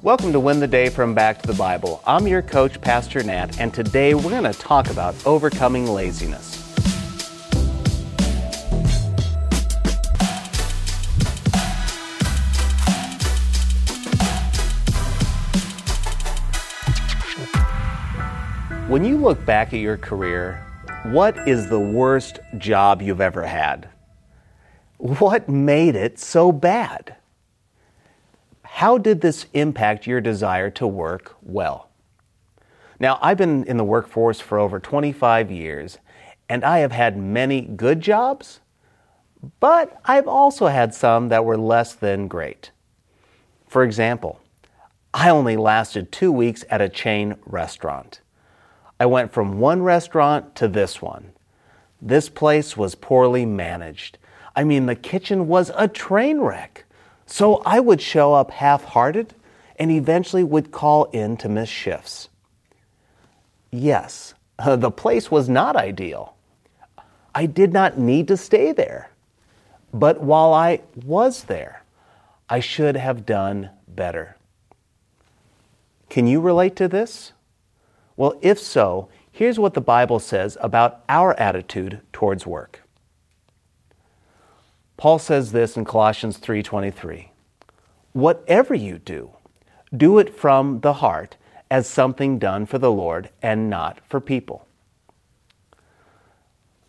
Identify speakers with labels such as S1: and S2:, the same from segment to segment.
S1: Welcome to Win the Day from Back to the Bible. I'm your coach, Pastor Nat, and today we're going to talk about overcoming laziness. When you look back at your career, what is the worst job you've ever had? What made it so bad? How did this impact your desire to work well? Now, I've been in the workforce for over 25 years, and I have had many good jobs, but I've also had some that were less than great. For example, I only lasted two weeks at a chain restaurant. I went from one restaurant to this one. This place was poorly managed. I mean, the kitchen was a train wreck. So I would show up half hearted and eventually would call in to miss shifts. Yes, the place was not ideal. I did not need to stay there. But while I was there, I should have done better. Can you relate to this? Well, if so, here's what the Bible says about our attitude towards work. Paul says this in Colossians 3:23. Whatever you do, do it from the heart as something done for the Lord and not for people.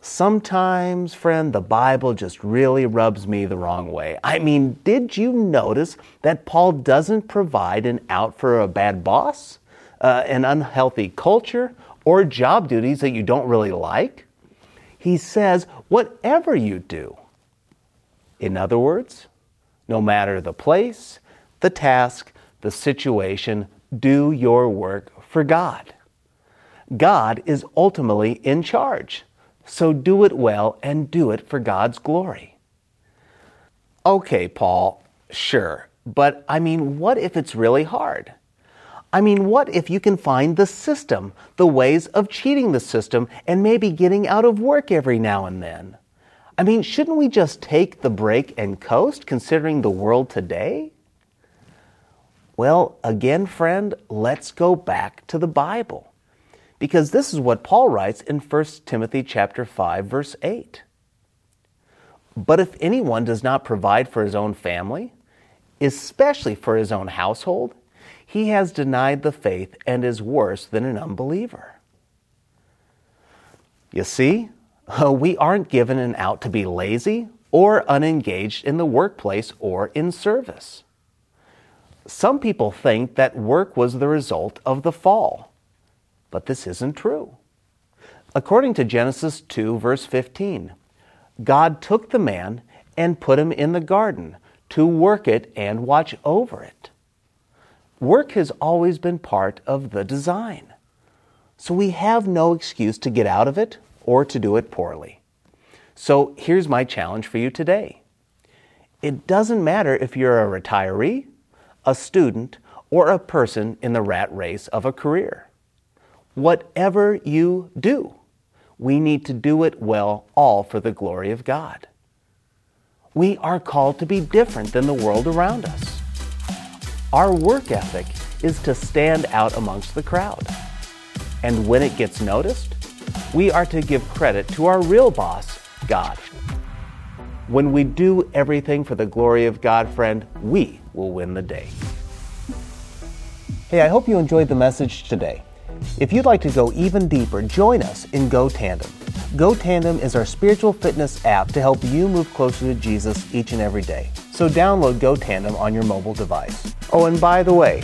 S1: Sometimes, friend, the Bible just really rubs me the wrong way. I mean, did you notice that Paul doesn't provide an out for a bad boss, uh, an unhealthy culture, or job duties that you don't really like? He says, whatever you do, in other words, no matter the place, the task, the situation, do your work for God. God is ultimately in charge, so do it well and do it for God's glory. Okay, Paul, sure, but I mean, what if it's really hard? I mean, what if you can find the system, the ways of cheating the system, and maybe getting out of work every now and then? I mean, shouldn't we just take the break and coast considering the world today? Well, again, friend, let's go back to the Bible. Because this is what Paul writes in 1 Timothy chapter 5 verse 8. But if anyone does not provide for his own family, especially for his own household, he has denied the faith and is worse than an unbeliever. You see, Uh, we aren't given an out to be lazy or unengaged in the workplace or in service. Some people think that work was the result of the fall, but this isn't true. According to Genesis 2, verse 15, God took the man and put him in the garden to work it and watch over it. Work has always been part of the design, so we have no excuse to get out of it or to do it poorly. So here's my challenge for you today. It doesn't matter if you're a retiree, a student, or a person in the rat race of a career. Whatever you do, we need to do it well, all for the glory of God. We are called to be different than the world around us. Our work ethic is to stand out amongst the crowd. And when it gets noticed, we are to give credit to our real boss, God. When we do everything for the glory of God, friend, we will win the day. Hey, I hope you enjoyed the message today. If you'd like to go even deeper, join us in Go Tandem. Go Tandem is our spiritual fitness app to help you move closer to Jesus each and every day. So download Go Tandem on your mobile device. Oh, and by the way,